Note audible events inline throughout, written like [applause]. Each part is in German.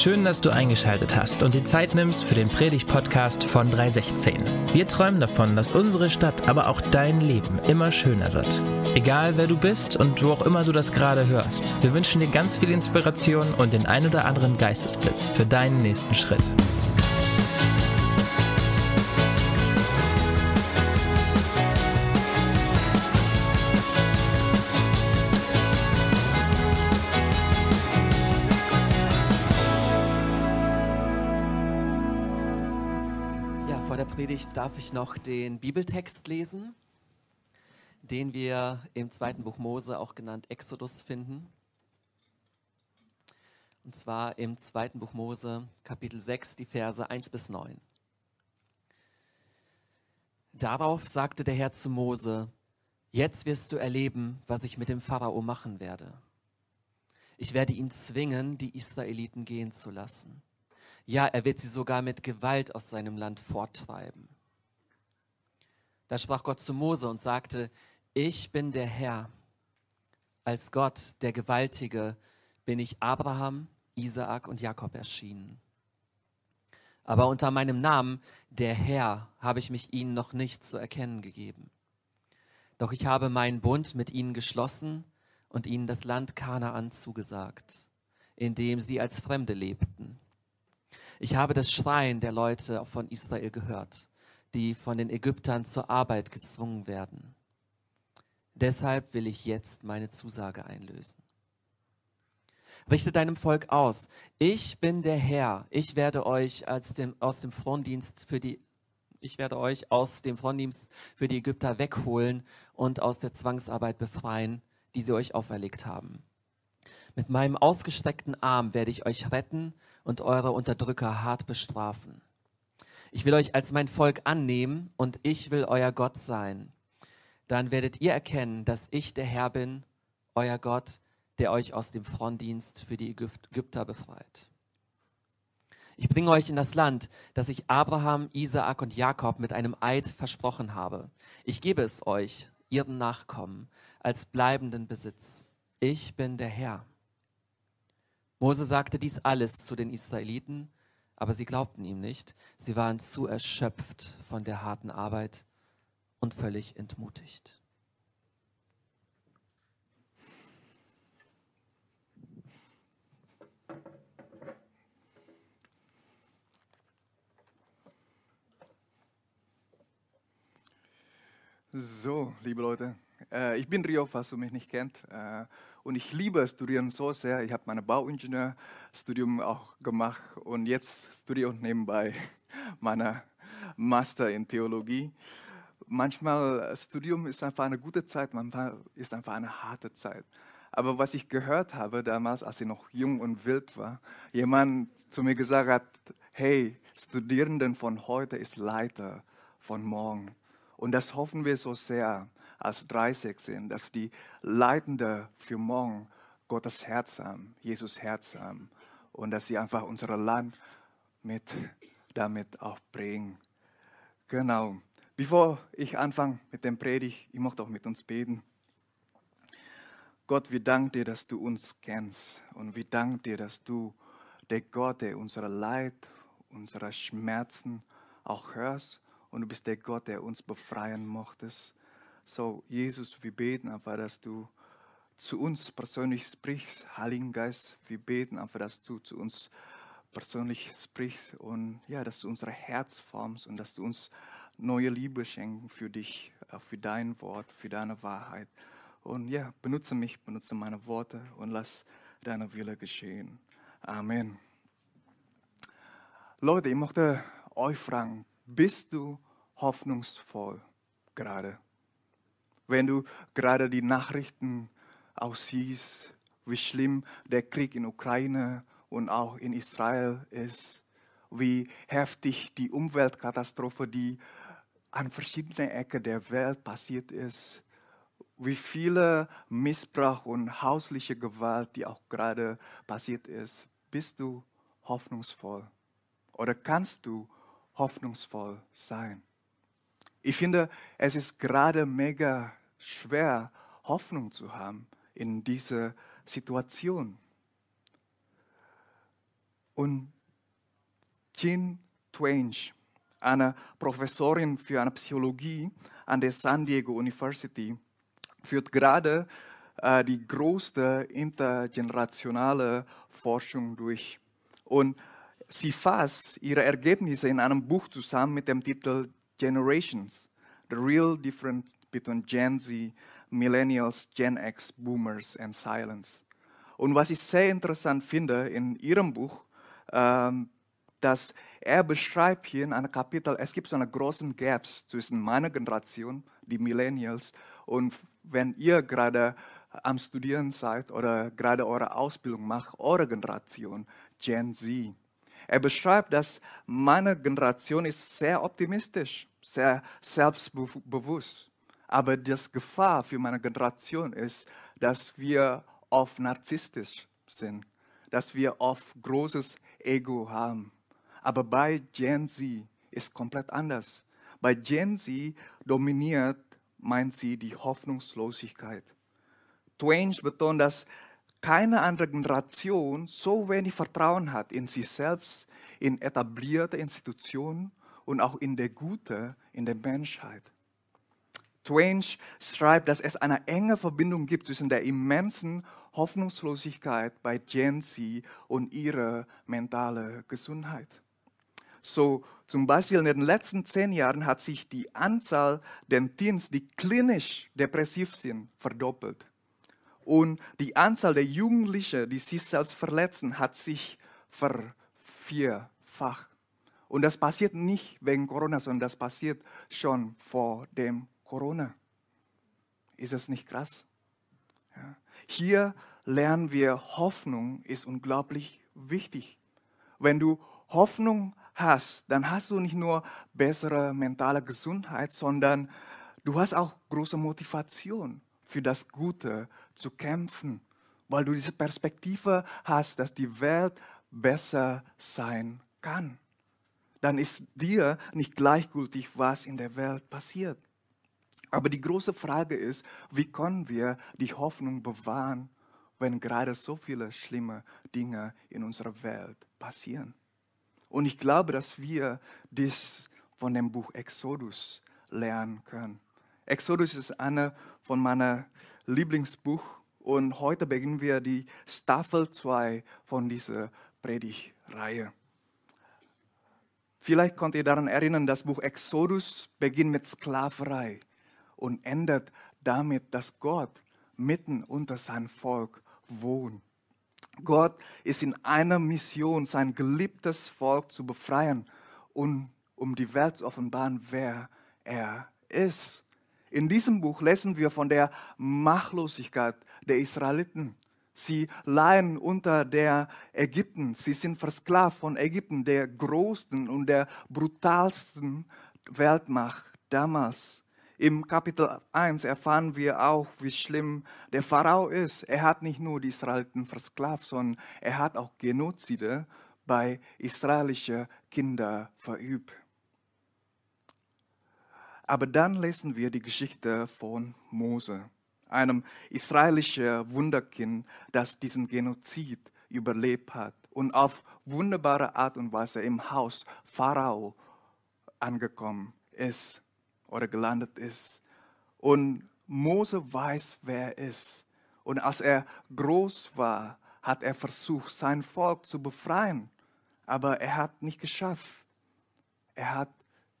Schön, dass du eingeschaltet hast und die Zeit nimmst für den Predigt-Podcast von 316. Wir träumen davon, dass unsere Stadt, aber auch dein Leben immer schöner wird. Egal wer du bist und wo auch immer du das gerade hörst, wir wünschen dir ganz viel Inspiration und den ein oder anderen Geistesblitz für deinen nächsten Schritt. Darf ich noch den Bibeltext lesen, den wir im zweiten Buch Mose, auch genannt Exodus, finden. Und zwar im zweiten Buch Mose, Kapitel 6, die Verse 1 bis 9. Darauf sagte der Herr zu Mose, jetzt wirst du erleben, was ich mit dem Pharao machen werde. Ich werde ihn zwingen, die Israeliten gehen zu lassen. Ja, er wird sie sogar mit Gewalt aus seinem Land forttreiben. Da sprach Gott zu Mose und sagte, ich bin der Herr. Als Gott, der Gewaltige, bin ich Abraham, Isaak und Jakob erschienen. Aber unter meinem Namen, der Herr, habe ich mich ihnen noch nicht zu erkennen gegeben. Doch ich habe meinen Bund mit ihnen geschlossen und ihnen das Land Kanaan zugesagt, in dem sie als Fremde lebten. Ich habe das Schreien der Leute von Israel gehört, die von den Ägyptern zur Arbeit gezwungen werden. Deshalb will ich jetzt meine Zusage einlösen. Richte deinem Volk aus. Ich bin der Herr. Ich werde euch dem, aus dem Frondienst für die ich werde euch aus dem Frondienst für die Ägypter wegholen und aus der Zwangsarbeit befreien, die sie euch auferlegt haben. Mit meinem ausgestreckten Arm werde ich euch retten und eure Unterdrücker hart bestrafen. Ich will euch als mein Volk annehmen und ich will euer Gott sein. Dann werdet ihr erkennen, dass ich der Herr bin, euer Gott, der euch aus dem Frondienst für die Ägypter befreit. Ich bringe euch in das Land, das ich Abraham, Isaak und Jakob mit einem Eid versprochen habe. Ich gebe es euch, ihren Nachkommen, als bleibenden Besitz. Ich bin der Herr. Mose sagte dies alles zu den Israeliten, aber sie glaubten ihm nicht. Sie waren zu erschöpft von der harten Arbeit und völlig entmutigt. So, liebe Leute, äh, ich bin Rio, falls du mich nicht kennt. Äh, und ich liebe Studieren so sehr. Ich habe mein Bauingenieurstudium auch gemacht und jetzt studiere ich nebenbei [laughs] meine Master in Theologie. Manchmal Studium ist einfach eine gute Zeit, manchmal ist einfach eine harte Zeit. Aber was ich gehört habe damals, als ich noch jung und wild war, jemand zu mir gesagt hat, hey, Studierenden von heute ist Leiter von morgen. Und das hoffen wir so sehr als 30 sind, dass die Leitende für morgen Gottes Herz haben, Jesus Herz haben und dass sie einfach unser Land mit damit auch bringen. Genau. Bevor ich anfange mit dem Predigt, ich möchte auch mit uns beten. Gott, wir danken dir, dass du uns kennst und wir danken dir, dass du der Gott, der unser Leid, unsere Schmerzen auch hörst und du bist der Gott, der uns befreien möchtest. So, Jesus, wir beten einfach, dass du zu uns persönlich sprichst. Heiligen Geist, wir beten einfach, dass du zu uns persönlich sprichst und ja, dass du unser Herz formst und dass du uns neue Liebe schenken für dich, äh, für dein Wort, für deine Wahrheit. Und ja, benutze mich, benutze meine Worte und lass deine Wille geschehen. Amen. Leute, ich möchte euch fragen, bist du hoffnungsvoll gerade? Wenn du gerade die Nachrichten auch siehst, wie schlimm der Krieg in Ukraine und auch in Israel ist, wie heftig die Umweltkatastrophe, die an verschiedenen Ecken der Welt passiert ist, wie viele Missbrauch und hausliche Gewalt, die auch gerade passiert ist, bist du hoffnungsvoll oder kannst du hoffnungsvoll sein? Ich finde, es ist gerade mega schwer, Hoffnung zu haben in dieser Situation. Und Jean Twain, eine Professorin für eine Psychologie an der San Diego University, führt gerade äh, die größte intergenerationale Forschung durch. Und sie fasst ihre Ergebnisse in einem Buch zusammen mit dem Titel Generations, The Real Difference Between Gen Z, Millennials, Gen X, Boomers and Silence. Und was ich sehr interessant finde in ihrem Buch, ähm, dass er beschreibt hier in einem Kapitel, es gibt so eine großen Gaps zwischen meiner Generation, die Millennials, und wenn ihr gerade am Studieren seid oder gerade eure Ausbildung macht, eure Generation, Gen Z. Er beschreibt, dass meine Generation ist sehr optimistisch, sehr selbstbewusst. Aber das Gefahr für meine Generation ist, dass wir oft narzisstisch sind, dass wir oft großes Ego haben. Aber bei Gen Z ist komplett anders. Bei Gen Z dominiert, meint sie, die Hoffnungslosigkeit. Twain betont, dass keine andere Generation so wenig Vertrauen hat in sich selbst, in etablierte Institutionen und auch in der Gute, in der Menschheit. Twain schreibt, dass es eine enge Verbindung gibt zwischen der immensen Hoffnungslosigkeit bei Gen Z und ihrer mentalen Gesundheit. So zum Beispiel in den letzten zehn Jahren hat sich die Anzahl der Teens, die klinisch depressiv sind, verdoppelt. Und die Anzahl der Jugendlichen, die sich selbst verletzen, hat sich vervierfacht. Und das passiert nicht wegen Corona, sondern das passiert schon vor dem Corona. Ist das nicht krass? Ja. Hier lernen wir, Hoffnung ist unglaublich wichtig. Wenn du Hoffnung hast, dann hast du nicht nur bessere mentale Gesundheit, sondern du hast auch große Motivation für das Gute zu kämpfen, weil du diese Perspektive hast, dass die Welt besser sein kann. Dann ist dir nicht gleichgültig, was in der Welt passiert. Aber die große Frage ist, wie können wir die Hoffnung bewahren, wenn gerade so viele schlimme Dinge in unserer Welt passieren? Und ich glaube, dass wir das von dem Buch Exodus lernen können. Exodus ist eine von meiner Lieblingsbuch und heute beginnen wir die Staffel 2 von dieser Predigtreihe. Vielleicht könnt ihr daran erinnern, das Buch Exodus beginnt mit Sklaverei und endet damit, dass Gott mitten unter sein Volk wohnt. Gott ist in einer Mission, sein geliebtes Volk zu befreien und um die Welt zu offenbaren, wer er ist. In diesem Buch lesen wir von der Machtlosigkeit der Israeliten. Sie leiden unter der Ägypten. Sie sind versklavt von Ägypten, der größten und der brutalsten Weltmacht damals. Im Kapitel 1 erfahren wir auch, wie schlimm der Pharao ist. Er hat nicht nur die Israeliten versklavt, sondern er hat auch Genozide bei israelischen Kindern verübt. Aber dann lesen wir die Geschichte von Mose, einem israelischen Wunderkind, das diesen Genozid überlebt hat und auf wunderbare Art und Weise im Haus Pharao angekommen ist oder gelandet ist. Und Mose weiß, wer er ist. Und als er groß war, hat er versucht, sein Volk zu befreien. Aber er hat nicht geschafft. Er hat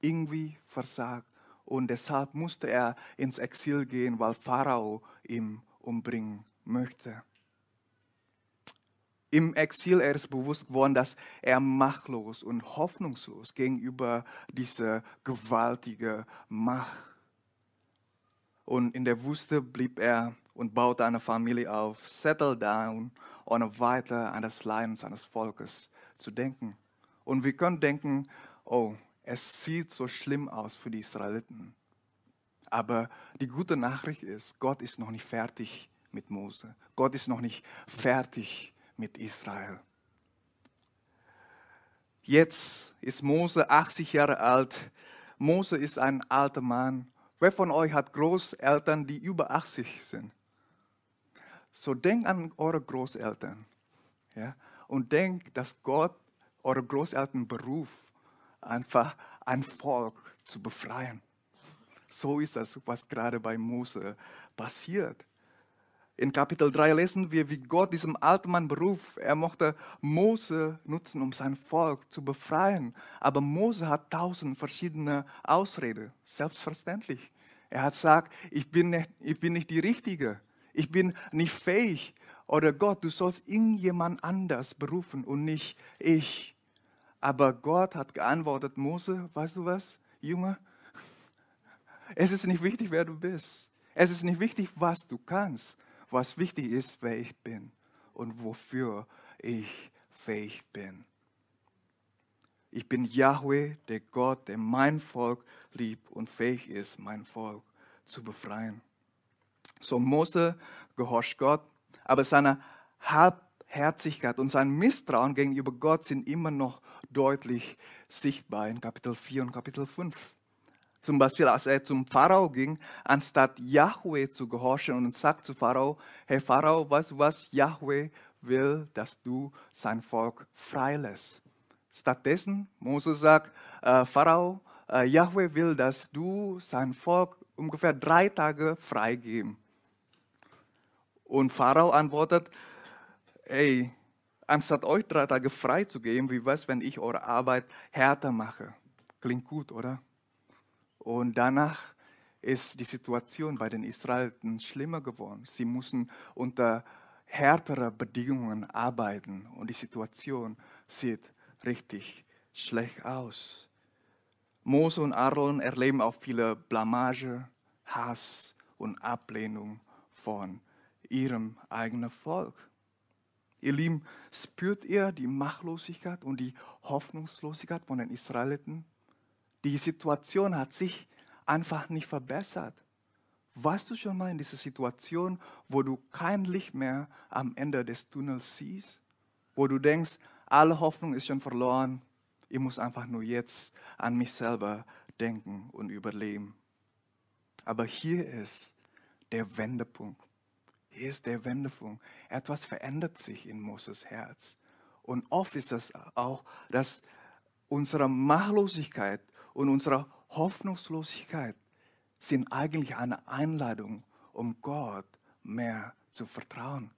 irgendwie versagt und deshalb musste er ins Exil gehen, weil Pharao ihn umbringen möchte. Im Exil er ist bewusst geworden, dass er machtlos und hoffnungslos gegenüber dieser gewaltigen Macht. Und in der Wüste blieb er und baute eine Familie auf, settle down, ohne weiter an das Leiden seines Volkes zu denken. Und wir können denken, oh, es sieht so schlimm aus für die Israeliten. Aber die gute Nachricht ist, Gott ist noch nicht fertig mit Mose. Gott ist noch nicht fertig mit Israel. Jetzt ist Mose 80 Jahre alt. Mose ist ein alter Mann. Wer von euch hat Großeltern, die über 80 sind? So denkt an eure Großeltern. Ja? und denkt, dass Gott eure Großeltern beruft, einfach ein Volk zu befreien. So ist das, was gerade bei Mose passiert. In Kapitel 3 lesen wir, wie Gott diesem alten Mann beruft. Er mochte Mose nutzen, um sein Volk zu befreien. Aber Mose hat tausend verschiedene Ausreden. Selbstverständlich. Er hat gesagt, ich bin, nicht, ich bin nicht die Richtige. Ich bin nicht fähig. Oder Gott, du sollst irgendjemand anders berufen und nicht ich. Aber Gott hat geantwortet, Mose, weißt du was, Junge? Es ist nicht wichtig, wer du bist. Es ist nicht wichtig, was du kannst was wichtig ist, wer ich bin und wofür ich fähig bin. Ich bin Yahweh, der Gott, der mein Volk liebt und fähig ist, mein Volk zu befreien. So Mose gehorcht Gott, aber seine Halbherzigkeit und sein Misstrauen gegenüber Gott sind immer noch deutlich sichtbar in Kapitel 4 und Kapitel 5. Zum Beispiel, als er zum Pharao ging, anstatt Yahweh zu gehorchen und sagt zu Pharao, hey Pharao, weißt du was, Yahweh will, dass du sein Volk freilässt. Stattdessen, Moses sagt, äh, Pharao, äh, Yahweh will, dass du sein Volk ungefähr drei Tage freigeben. Und Pharao antwortet, ey, anstatt euch drei Tage freizugeben, wie was, wenn ich eure Arbeit härter mache? Klingt gut, oder? Und danach ist die Situation bei den Israeliten schlimmer geworden. Sie mussten unter härteren Bedingungen arbeiten und die Situation sieht richtig schlecht aus. Mose und Aaron erleben auch viele Blamage, Hass und Ablehnung von ihrem eigenen Volk. Ihr Lieben, spürt ihr die Machtlosigkeit und die Hoffnungslosigkeit von den Israeliten? Die Situation hat sich einfach nicht verbessert. Warst du schon mal in dieser Situation, wo du kein Licht mehr am Ende des Tunnels siehst? Wo du denkst, alle Hoffnung ist schon verloren, ich muss einfach nur jetzt an mich selber denken und überleben. Aber hier ist der Wendepunkt. Hier ist der Wendepunkt. Etwas verändert sich in Moses Herz. Und oft ist es auch, dass unsere Machtlosigkeit und unsere Hoffnungslosigkeit sind eigentlich eine Einladung, um Gott mehr zu vertrauen,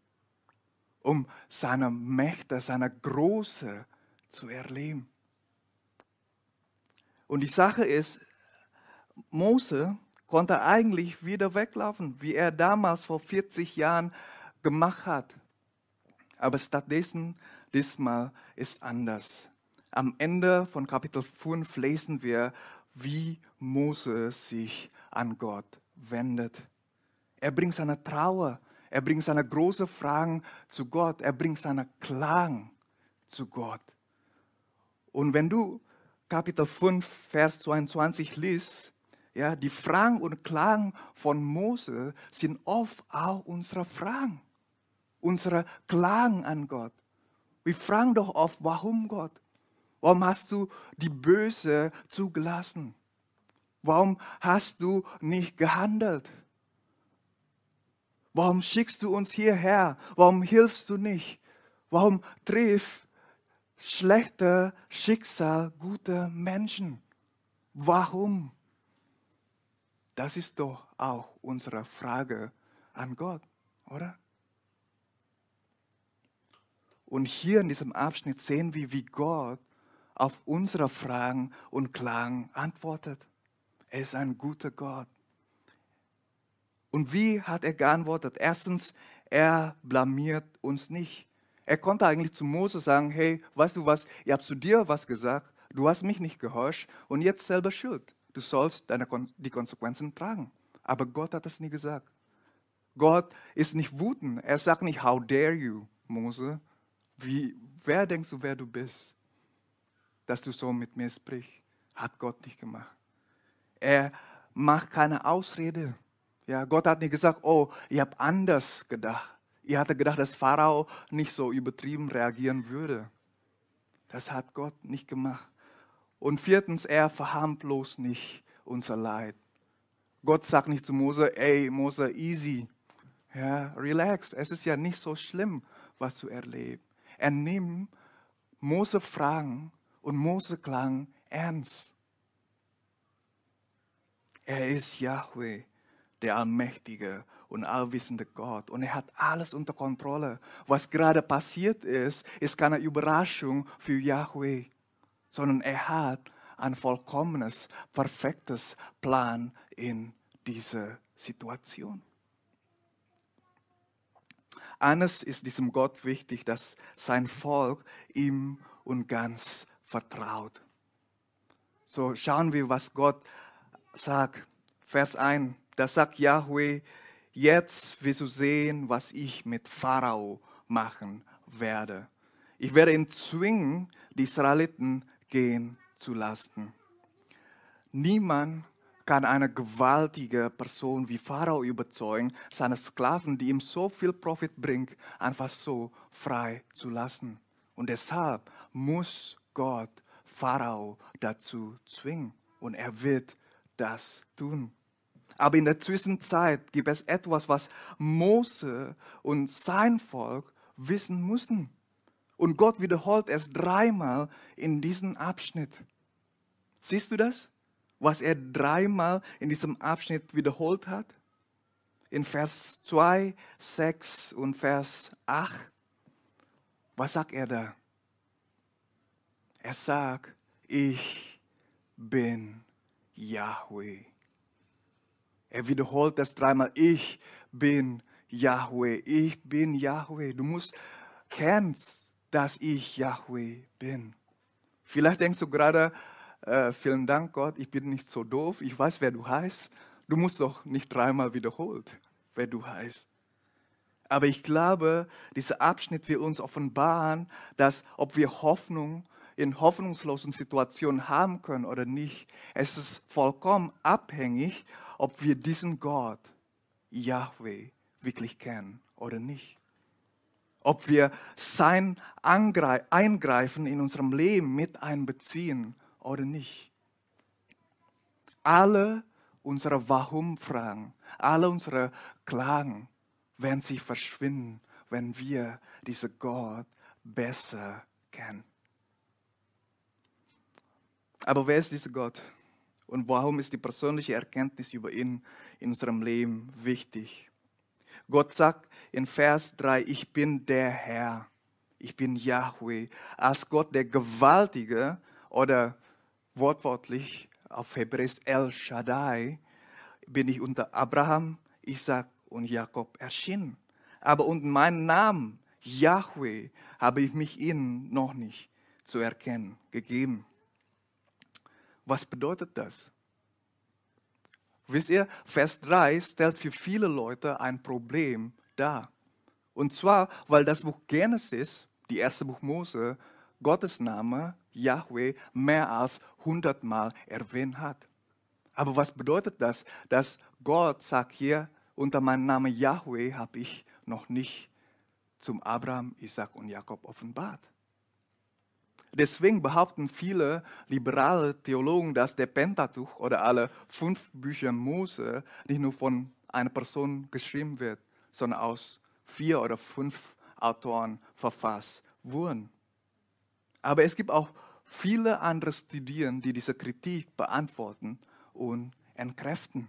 um seine Mächte, seine Große zu erleben. Und die Sache ist, Mose konnte eigentlich wieder weglaufen, wie er damals vor 40 Jahren gemacht hat. Aber stattdessen, diesmal ist anders. Am Ende von Kapitel 5 lesen wir, wie Mose sich an Gott wendet. Er bringt seine Trauer, er bringt seine großen Fragen zu Gott, er bringt seine Klang zu Gott. Und wenn du Kapitel 5, Vers 22 liest, ja, die Fragen und Klagen von Mose sind oft auch unsere Fragen, unsere Klagen an Gott. Wir fragen doch oft, warum Gott? Warum hast du die Böse zugelassen? Warum hast du nicht gehandelt? Warum schickst du uns hierher? Warum hilfst du nicht? Warum trifft schlechte Schicksal gute Menschen? Warum? Das ist doch auch unsere Frage an Gott, oder? Und hier in diesem Abschnitt sehen wir, wie Gott auf unsere Fragen und Klagen antwortet. Er ist ein guter Gott. Und wie hat er geantwortet? Erstens, er blamiert uns nicht. Er konnte eigentlich zu Mose sagen, hey, weißt du was, ich habe zu dir was gesagt, du hast mich nicht gehorcht und jetzt selber schuld. Du sollst deine, die Konsequenzen tragen. Aber Gott hat das nie gesagt. Gott ist nicht wütend. Er sagt nicht, how dare you, Mose. Wie, wer denkst du, wer du bist? Dass du so mit mir sprichst. Hat Gott nicht gemacht. Er macht keine Ausrede. Ja, Gott hat nicht gesagt, oh, ich habe anders gedacht. Ich hatte gedacht, dass Pharao nicht so übertrieben reagieren würde. Das hat Gott nicht gemacht. Und viertens, er verharmlost nicht unser Leid. Gott sagt nicht zu Mose, ey, Mose, easy. Ja, relax. Es ist ja nicht so schlimm, was du erlebst. er nimmt Mose Fragen und Mose Klang ernst. Er ist Yahweh, der allmächtige und allwissende Gott. Und er hat alles unter Kontrolle. Was gerade passiert ist, ist keine Überraschung für Yahweh, sondern er hat ein vollkommenes, perfektes Plan in dieser Situation. Eines ist diesem Gott wichtig, dass sein Volk ihm und ganz vertraut. So schauen wir, was Gott sagt. Vers 1, da sagt Yahweh, jetzt wirst du sehen, was ich mit Pharao machen werde. Ich werde ihn zwingen, die Israeliten gehen zu lassen. Niemand kann eine gewaltige Person wie Pharao überzeugen, seine Sklaven, die ihm so viel Profit bringen, einfach so frei zu lassen. Und deshalb muss Gott Pharao dazu zwingen. Und er wird das tun. Aber in der Zwischenzeit gibt es etwas, was Mose und sein Volk wissen mussten. Und Gott wiederholt es dreimal in diesem Abschnitt. Siehst du das? Was er dreimal in diesem Abschnitt wiederholt hat? In Vers 2, 6 und Vers 8. Was sagt er da? Er sagt, ich bin Yahweh. Er wiederholt das dreimal. Ich bin Yahweh. Ich bin Yahweh. Du musst kennen, dass ich Yahweh bin. Vielleicht denkst du gerade, äh, vielen Dank Gott, ich bin nicht so doof. Ich weiß, wer du heißt. Du musst doch nicht dreimal wiederholt, wer du heißt. Aber ich glaube, dieser Abschnitt will uns offenbaren, dass ob wir Hoffnung in hoffnungslosen Situationen haben können oder nicht, es ist vollkommen abhängig, ob wir diesen Gott, Yahweh, wirklich kennen oder nicht. Ob wir sein Eingreifen in unserem Leben mit einbeziehen oder nicht. Alle unsere Warum-Fragen, alle unsere Klagen werden sich verschwinden, wenn wir diesen Gott besser kennen. Aber wer ist dieser Gott? Und warum ist die persönliche Erkenntnis über ihn in unserem Leben wichtig? Gott sagt in Vers 3, ich bin der Herr, ich bin Yahweh. Als Gott der Gewaltige oder wortwörtlich auf Hebräisch El Shaddai bin ich unter Abraham, Isaac und Jakob erschienen. Aber unter meinem Namen, Yahweh, habe ich mich ihnen noch nicht zu erkennen gegeben. Was bedeutet das? Wisst ihr, Vers 3 stellt für viele Leute ein Problem dar. Und zwar, weil das Buch Genesis, die erste Buch Mose, Gottes Name, Yahweh, mehr als hundertmal erwähnt hat. Aber was bedeutet das? Dass Gott sagt hier, unter meinem Namen Yahweh habe ich noch nicht zum Abraham, Isaac und Jakob offenbart. Deswegen behaupten viele liberale Theologen, dass der Pentateuch oder alle fünf Bücher Mose nicht nur von einer Person geschrieben wird, sondern aus vier oder fünf Autoren verfasst wurden. Aber es gibt auch viele andere Studien, die diese Kritik beantworten und entkräften.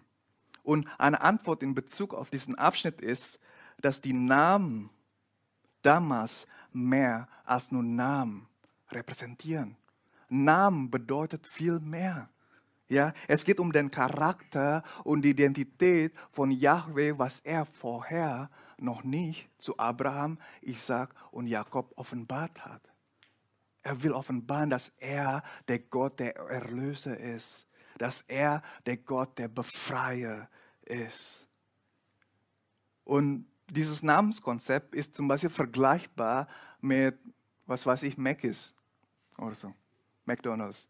Und eine Antwort in Bezug auf diesen Abschnitt ist, dass die Namen damals mehr als nur Namen repräsentieren. Namen bedeutet viel mehr. Ja, es geht um den Charakter und die Identität von Yahweh, was er vorher noch nicht zu Abraham, Isaac und Jakob offenbart hat. Er will offenbaren, dass er der Gott der Erlöser ist, dass er der Gott der Befreier ist. Und dieses Namenskonzept ist zum Beispiel vergleichbar mit, was weiß ich, Mc's oder so. McDonald's.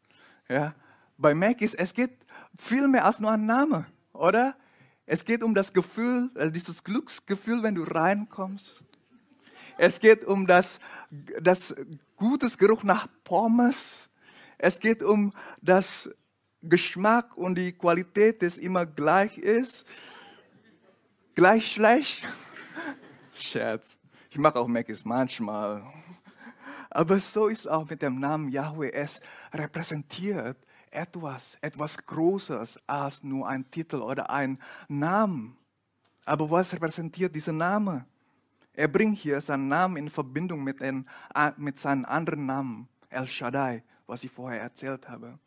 Ja? Bei Mac ist, es geht viel mehr als nur ein Name, oder? Es geht um das Gefühl, also dieses Glücksgefühl, wenn du reinkommst. Es geht um das, das gutes Geruch nach Pommes. Es geht um das Geschmack und die Qualität, das immer gleich ist. Gleich schlecht. [laughs] Scherz. Ich mache auch Macis manchmal. Aber so ist auch mit dem Namen Yahweh. Es repräsentiert etwas, etwas Großes als nur ein Titel oder ein Name. Aber was repräsentiert dieser Name? Er bringt hier seinen Namen in Verbindung mit, den, mit seinen anderen Namen, El Shaddai, was ich vorher erzählt habe.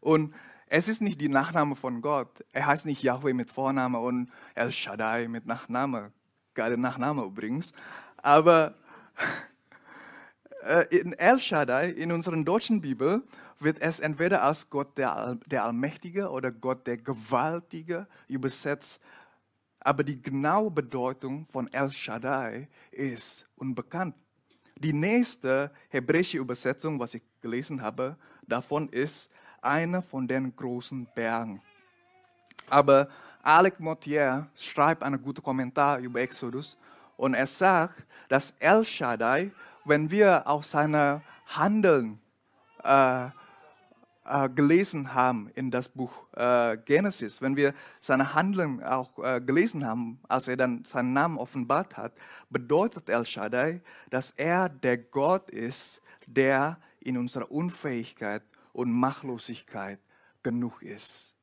Und es ist nicht die Nachname von Gott. Er heißt nicht Yahweh mit Vorname und El Shaddai mit Nachname. Geile Nachname übrigens. Aber in El Shaddai, in unserer deutschen Bibel, wird es entweder als Gott der, der Allmächtige oder Gott der Gewaltige übersetzt. Aber die genaue Bedeutung von El Shaddai ist unbekannt. Die nächste hebräische Übersetzung, was ich gelesen habe, davon ist einer von den großen Bergen. Aber Alec Motier schreibt einen guten Kommentar über Exodus und er sagt, dass El Shaddai, wenn wir auch seine Handeln äh, äh, gelesen haben in das Buch äh, Genesis, wenn wir seine Handeln auch äh, gelesen haben, als er dann seinen Namen offenbart hat, bedeutet El Shaddai, dass er der Gott ist, der in unserer Unfähigkeit und Machtlosigkeit genug ist.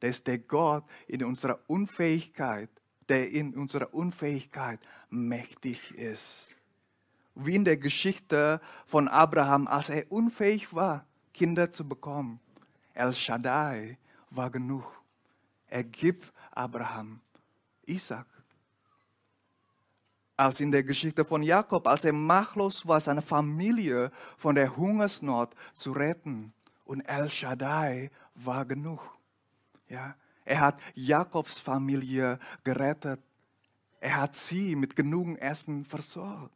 Der ist der Gott in unserer Unfähigkeit, der in unserer Unfähigkeit mächtig ist. Wie in der Geschichte von Abraham, als er unfähig war, Kinder zu bekommen. El Shaddai war genug. Er gibt Abraham Isaac. Als in der Geschichte von Jakob, als er machtlos war, seine Familie von der Hungersnot zu retten. Und El Shaddai war genug. Ja, er hat Jakobs Familie gerettet. Er hat sie mit genug Essen versorgt.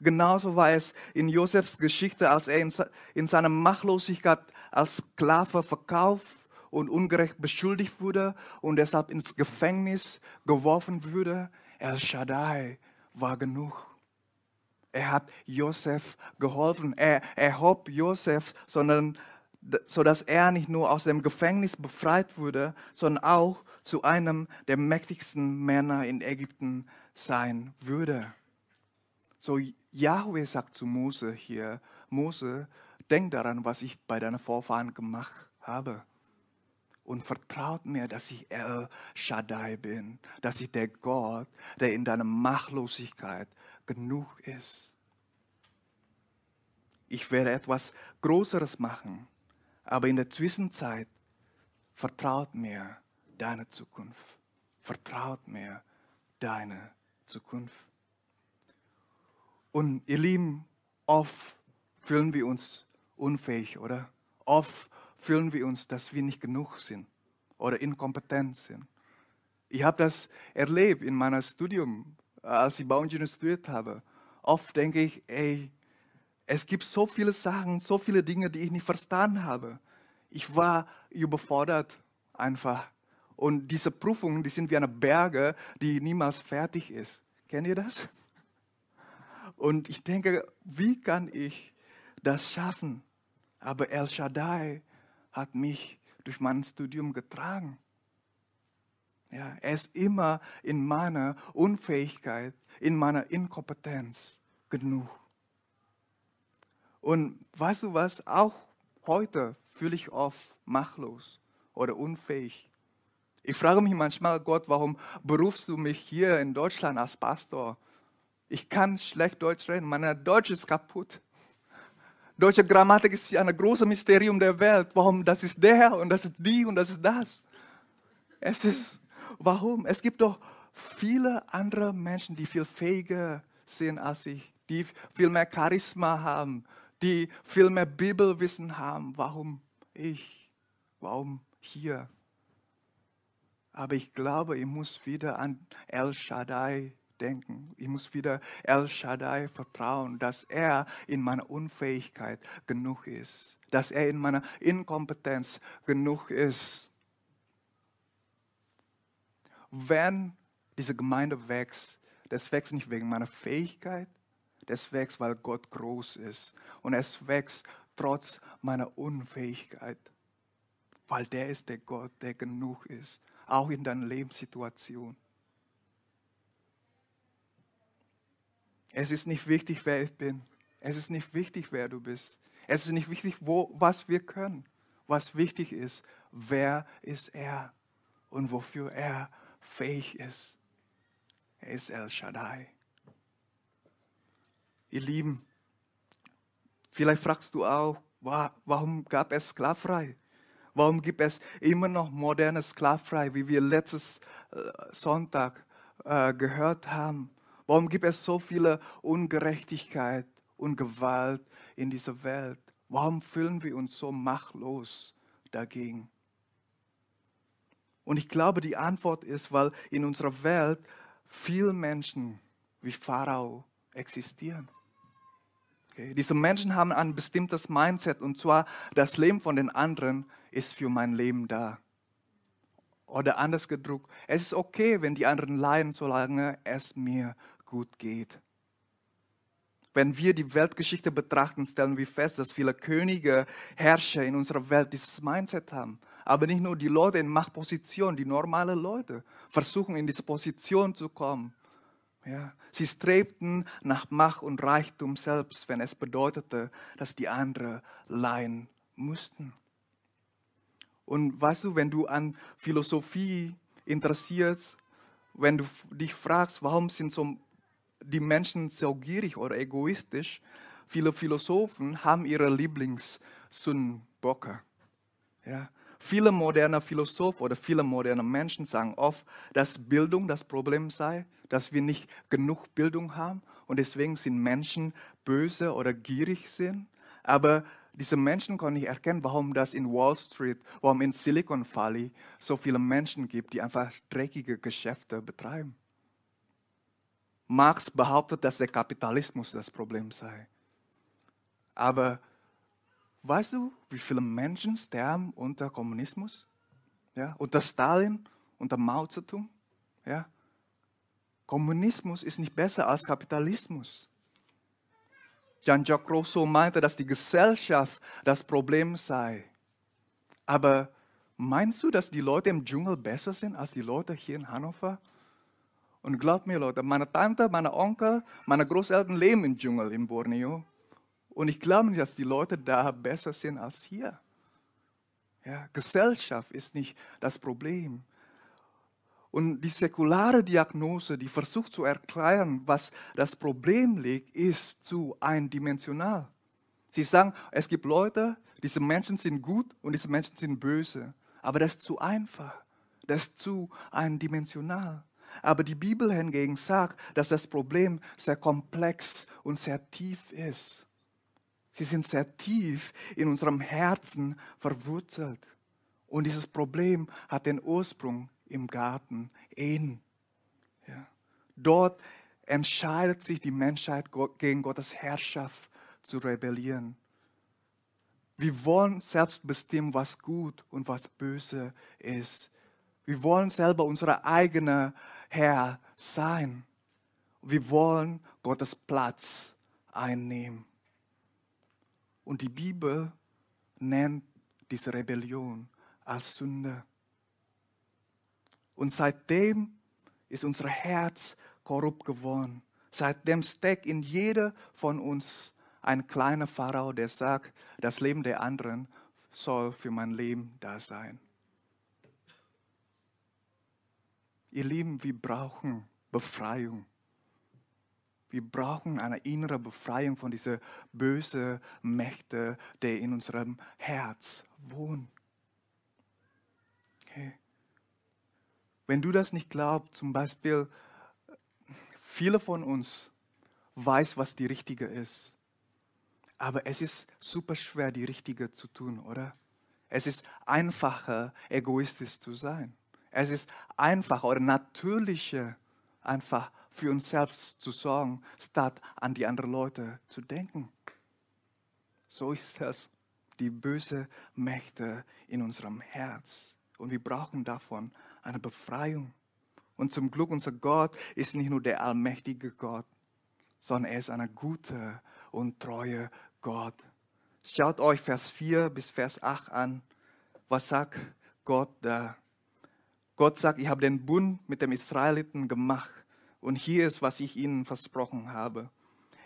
Genauso war es in Josefs Geschichte, als er in seiner Machtlosigkeit als Sklave verkauft und ungerecht beschuldigt wurde und deshalb ins Gefängnis geworfen wurde. El Shaddai war genug. Er hat Josef geholfen. Er erhob Josef, sondern so dass er nicht nur aus dem Gefängnis befreit wurde, sondern auch zu einem der mächtigsten Männer in Ägypten sein würde. So Yahweh sagt zu Mose hier, Mose, denk daran, was ich bei deinen Vorfahren gemacht habe. Und vertraut mir, dass ich El Shaddai bin, dass ich der Gott, der in deiner Machtlosigkeit genug ist. Ich werde etwas Größeres machen, aber in der Zwischenzeit vertraut mir deine Zukunft. Vertraut mir deine Zukunft. Und ihr Lieben, oft fühlen wir uns unfähig, oder? Oft fühlen wir uns, dass wir nicht genug sind oder inkompetent sind. Ich habe das erlebt in meinem Studium, als ich Bauingenieur studiert habe. Oft denke ich, ey, es gibt so viele Sachen, so viele Dinge, die ich nicht verstanden habe. Ich war überfordert einfach. Und diese Prüfungen, die sind wie eine Berge, die niemals fertig ist. Kennt ihr das? Und ich denke, wie kann ich das schaffen? Aber El Shaddai hat mich durch mein Studium getragen. Ja, er ist immer in meiner Unfähigkeit, in meiner Inkompetenz genug. Und weißt du was? Auch heute fühle ich oft machtlos oder unfähig. Ich frage mich manchmal, Gott, warum berufst du mich hier in Deutschland als Pastor? Ich kann schlecht Deutsch reden, mein Deutsch ist kaputt. Deutsche Grammatik ist wie ein großes Mysterium der Welt. Warum? Das ist der und das ist die und das ist das. Es ist, warum? Es gibt doch viele andere Menschen, die viel fähiger sind als ich, die viel mehr Charisma haben, die viel mehr Bibelwissen haben. Warum ich? Warum hier? Aber ich glaube, ich muss wieder an El Shaddai denken. Ich muss wieder El Shaddai vertrauen, dass er in meiner Unfähigkeit genug ist, dass er in meiner Inkompetenz genug ist. Wenn diese Gemeinde wächst, das wächst nicht wegen meiner Fähigkeit, das wächst, weil Gott groß ist. Und es wächst trotz meiner Unfähigkeit, weil der ist der Gott, der genug ist, auch in deiner Lebenssituation. Es ist nicht wichtig, wer ich bin. Es ist nicht wichtig, wer du bist. Es ist nicht wichtig, wo, was wir können. Was wichtig ist, wer ist er und wofür er fähig ist. Er ist El Shaddai. Ihr Lieben, vielleicht fragst du auch, warum gab es Sklaverei? Warum gibt es immer noch moderne Sklaverei, wie wir letztes äh, Sonntag äh, gehört haben? Warum gibt es so viele Ungerechtigkeit und Gewalt in dieser Welt? Warum fühlen wir uns so machtlos dagegen? Und ich glaube, die Antwort ist, weil in unserer Welt viele Menschen wie Pharao existieren. Okay? Diese Menschen haben ein bestimmtes Mindset und zwar das Leben von den anderen ist für mein Leben da. Oder anders gedruckt, es ist okay, wenn die anderen leiden, solange es mir gut geht. Wenn wir die Weltgeschichte betrachten, stellen wir fest, dass viele Könige, Herrscher in unserer Welt dieses Mindset haben. Aber nicht nur die Leute in Machtposition, die normalen Leute versuchen in diese Position zu kommen. Ja, sie strebten nach Macht und Reichtum selbst, wenn es bedeutete, dass die anderen leiden mussten. Und weißt du, wenn du an Philosophie interessierst, wenn du dich fragst, warum sind so die Menschen so gierig oder egoistisch, viele Philosophen haben ihre Lieblingssündenbocke. Ja, Viele moderne Philosophen oder viele moderne Menschen sagen oft, dass Bildung das Problem sei, dass wir nicht genug Bildung haben und deswegen sind Menschen böse oder gierig sind. Aber diese Menschen können nicht erkennen, warum das in Wall Street, warum in Silicon Valley so viele Menschen gibt, die einfach dreckige Geschäfte betreiben. Marx behauptet, dass der Kapitalismus das Problem sei. Aber Weißt du, wie viele Menschen sterben unter Kommunismus? Ja, unter Stalin, unter Mao Zedong? Ja? Kommunismus ist nicht besser als Kapitalismus. Jean-Jacques Rousseau meinte, dass die Gesellschaft das Problem sei. Aber meinst du, dass die Leute im Dschungel besser sind als die Leute hier in Hannover? Und glaub mir, Leute, meine Tante, meine Onkel, meine Großeltern leben im Dschungel in Borneo. Und ich glaube nicht, dass die Leute da besser sind als hier. Ja, Gesellschaft ist nicht das Problem. Und die säkulare Diagnose, die versucht zu erklären, was das Problem liegt, ist zu eindimensional. Sie sagen, es gibt Leute, diese Menschen sind gut und diese Menschen sind böse. Aber das ist zu einfach. Das ist zu eindimensional. Aber die Bibel hingegen sagt, dass das Problem sehr komplex und sehr tief ist. Sie sind sehr tief in unserem Herzen verwurzelt. Und dieses Problem hat den Ursprung im Garten Eden. Ja. Dort entscheidet sich die Menschheit gegen Gottes Herrschaft zu rebellieren. Wir wollen selbst bestimmen, was gut und was böse ist. Wir wollen selber unser eigener Herr sein. Wir wollen Gottes Platz einnehmen. Und die Bibel nennt diese Rebellion als Sünde. Und seitdem ist unser Herz korrupt geworden. Seitdem steckt in jeder von uns ein kleiner Pharao, der sagt, das Leben der anderen soll für mein Leben da sein. Ihr Lieben, wir brauchen Befreiung. Wir brauchen eine innere Befreiung von diesen bösen Mächten, die in unserem Herz wohnen. Okay. Wenn du das nicht glaubst, zum Beispiel, viele von uns weiß, was die richtige ist. Aber es ist super schwer, die richtige zu tun, oder? Es ist einfacher, egoistisch zu sein. Es ist einfacher oder natürlicher, einfach für uns selbst zu sorgen, statt an die anderen Leute zu denken. So ist das, die böse Mächte in unserem Herz. Und wir brauchen davon eine Befreiung. Und zum Glück, unser Gott ist nicht nur der allmächtige Gott, sondern er ist ein guter und treuer Gott. Schaut euch Vers 4 bis Vers 8 an. Was sagt Gott da? Gott sagt, ich habe den Bund mit dem Israeliten gemacht und hier ist, was ich ihnen versprochen habe.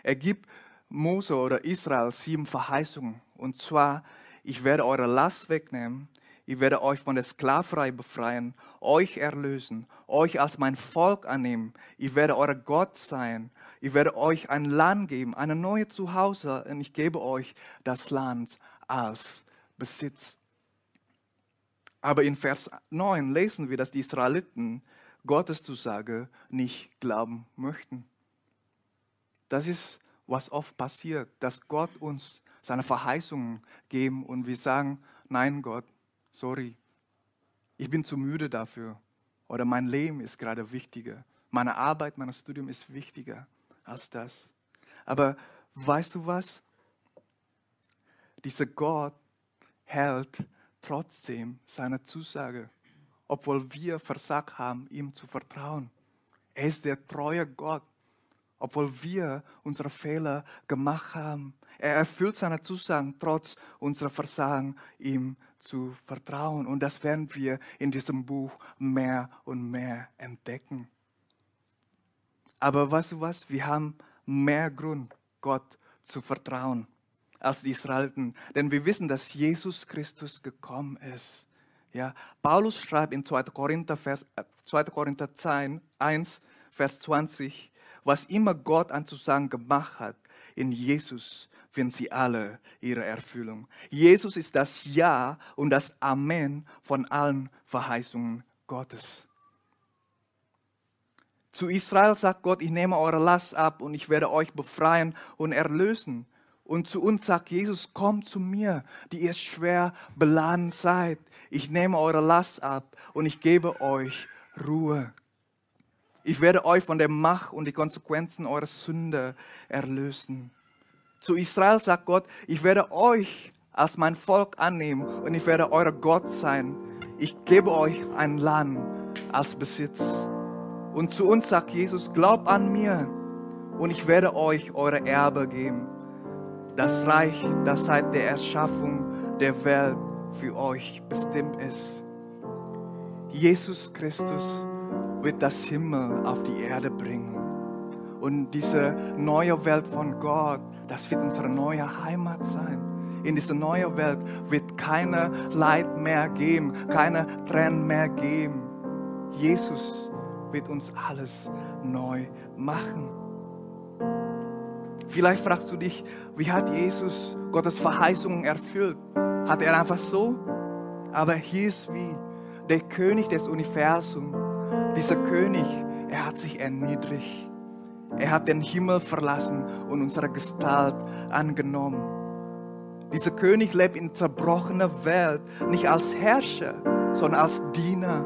Er gibt Mose oder Israel sieben Verheißungen. Und zwar, ich werde eure Last wegnehmen, ich werde euch von der Sklaverei befreien, euch erlösen, euch als mein Volk annehmen. Ich werde euer Gott sein. Ich werde euch ein Land geben, eine neue Zuhause und ich gebe euch das Land als Besitz. Aber in Vers 9 lesen wir, dass die Israeliten Gottes Zusage nicht glauben möchten. Das ist, was oft passiert, dass Gott uns seine Verheißungen geben und wir sagen, nein Gott, sorry, ich bin zu müde dafür. Oder mein Leben ist gerade wichtiger. Meine Arbeit, mein Studium ist wichtiger als das. Aber weißt du was? Dieser Gott hält trotzdem seine Zusage, obwohl wir versagt haben, ihm zu vertrauen. Er ist der treue Gott, obwohl wir unsere Fehler gemacht haben. Er erfüllt seine Zusagen trotz unserer Versagen, ihm zu vertrauen. Und das werden wir in diesem Buch mehr und mehr entdecken. Aber weißt du was? Wir haben mehr Grund, Gott zu vertrauen als die Israeliten. Denn wir wissen, dass Jesus Christus gekommen ist. Ja, Paulus schreibt in 2. Korinther, Vers, 2. Äh, Korinther 1, Vers 20, was immer Gott an Zusagen gemacht hat, in Jesus finden sie alle ihre Erfüllung. Jesus ist das Ja und das Amen von allen Verheißungen Gottes. Zu Israel sagt Gott, ich nehme eure Last ab und ich werde euch befreien und erlösen. Und zu uns sagt Jesus, kommt zu mir, die ihr schwer beladen seid. Ich nehme eure Last ab und ich gebe euch Ruhe. Ich werde euch von der Macht und die Konsequenzen eurer Sünde erlösen. Zu Israel sagt Gott, ich werde euch als mein Volk annehmen und ich werde euer Gott sein. Ich gebe euch ein Land als Besitz. Und zu uns sagt Jesus, glaubt an mir und ich werde euch eure Erbe geben. Das Reich, das seit der Erschaffung der Welt für euch bestimmt ist. Jesus Christus wird das Himmel auf die Erde bringen. Und diese neue Welt von Gott, das wird unsere neue Heimat sein. In dieser neuen Welt wird keine Leid mehr geben, keine Tränen mehr geben. Jesus wird uns alles neu machen. Vielleicht fragst du dich, wie hat Jesus Gottes Verheißungen erfüllt? Hat er einfach so? Aber hier ist wie der König des Universums dieser König, er hat sich erniedrigt. Er hat den Himmel verlassen und unsere Gestalt angenommen. Dieser König lebt in zerbrochener Welt, nicht als Herrscher, sondern als Diener.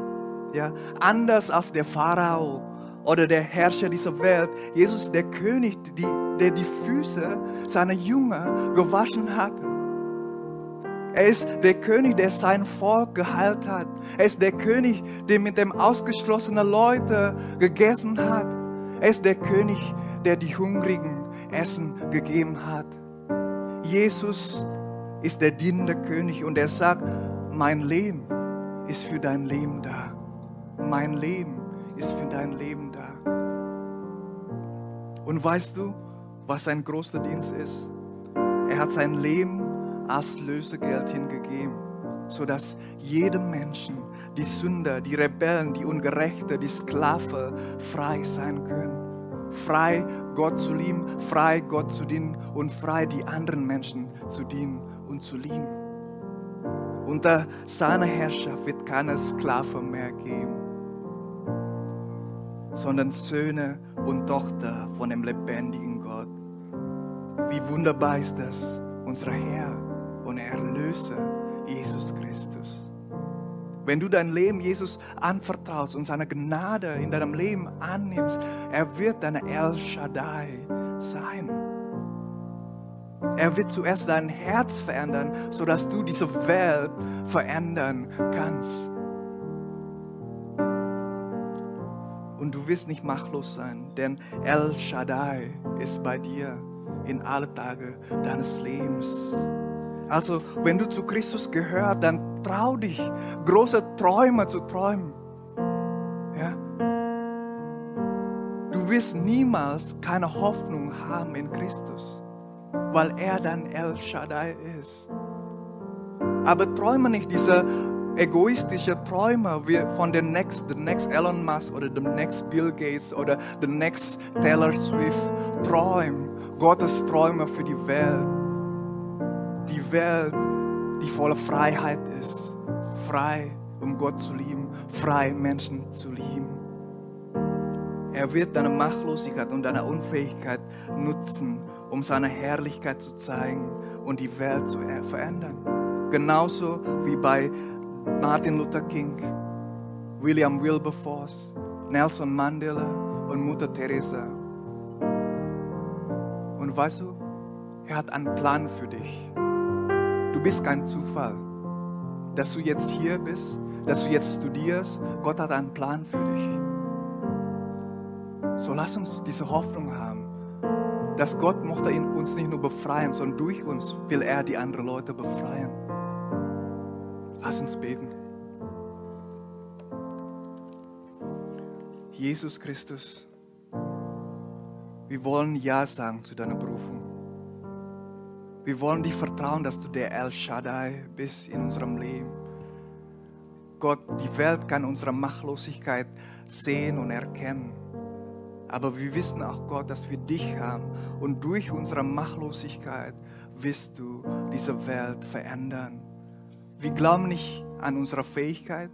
Ja, anders als der Pharao oder der Herrscher dieser Welt. Jesus der König, die, der die Füße seiner Jünger gewaschen hat. Er ist der König, der sein Volk geheilt hat. Er ist der König, der mit dem ausgeschlossenen Leute gegessen hat. Er ist der König, der die Hungrigen Essen gegeben hat. Jesus ist der dienende König und er sagt, mein Leben ist für dein Leben da. Mein Leben ist für dein Leben da. Und weißt du, was sein großer Dienst ist? Er hat sein Leben als Lösegeld hingegeben, sodass jedem Menschen, die Sünder, die Rebellen, die Ungerechte, die Sklave frei sein können. Frei Gott zu lieben, frei Gott zu dienen und frei die anderen Menschen zu dienen und zu lieben. Unter seiner Herrschaft wird keine Sklave mehr geben, sondern Söhne und Tochter von dem lebendigen Gott. Wie wunderbar ist das, unser Herr und Erlöser Jesus Christus. Wenn du dein Leben Jesus anvertraust und seine Gnade in deinem Leben annimmst, er wird dein El Shaddai sein. Er wird zuerst dein Herz verändern, sodass du diese Welt verändern kannst. Und du wirst nicht machtlos sein, denn El Shaddai ist bei dir in alle Tage deines Lebens. Also, wenn du zu Christus gehörst, dann trau dich, große Träume zu träumen. Ja? Du wirst niemals keine Hoffnung haben in Christus. weil er dann El Shaddai ist. Aber träume nicht diese egoistische Träume von der next, the next Elon Musk oder dem next Bill Gates oder the next Taylor Swift. Träum, Gottes Träume für die Welt. Die Welt, die voller Freiheit ist. Frei, um Gott zu lieben, frei Menschen zu lieben. Er wird deine Machtlosigkeit und deine Unfähigkeit nutzen, um seine Herrlichkeit zu zeigen und die Welt zu verändern. Genauso wie bei Martin Luther King, William Wilberforce, Nelson Mandela und Mutter Teresa. Und weißt du, er hat einen Plan für dich. Du bist kein Zufall, dass du jetzt hier bist, dass du jetzt studierst. Gott hat einen Plan für dich. So lass uns diese Hoffnung haben, dass Gott mochte uns nicht nur befreien, sondern durch uns will er die anderen Leute befreien. Lass uns beten. Jesus Christus, wir wollen Ja sagen zu deiner Berufung. Wir wollen dir vertrauen, dass du der El Shaddai bist in unserem Leben. Gott, die Welt kann unsere Machtlosigkeit sehen und erkennen. Aber wir wissen auch, Gott, dass wir dich haben. Und durch unsere Machtlosigkeit wirst du diese Welt verändern. Wir glauben nicht an unsere Fähigkeit.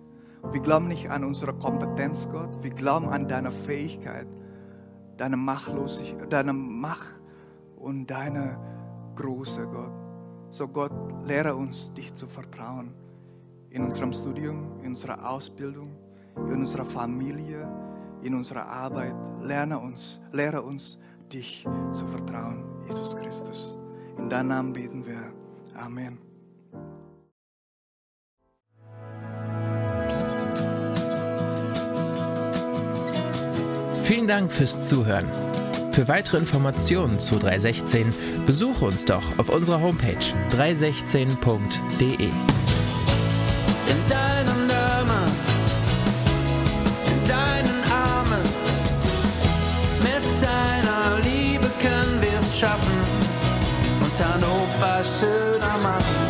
Wir glauben nicht an unsere Kompetenz, Gott. Wir glauben an deine Fähigkeit, deine Machtlosigkeit, deine Macht und deine große Gott. So Gott, lehre uns, dich zu vertrauen. In unserem Studium, in unserer Ausbildung, in unserer Familie, in unserer Arbeit. Lerne uns, lehre uns, dich zu vertrauen, Jesus Christus. In deinem Namen beten wir. Amen. Vielen Dank fürs Zuhören. Für weitere Informationen zu 316 besuche uns doch auf unserer Homepage 316.de. In deinem Namen, in deinen Armen, mit deiner Liebe können wir es schaffen und Hannover schöner machen.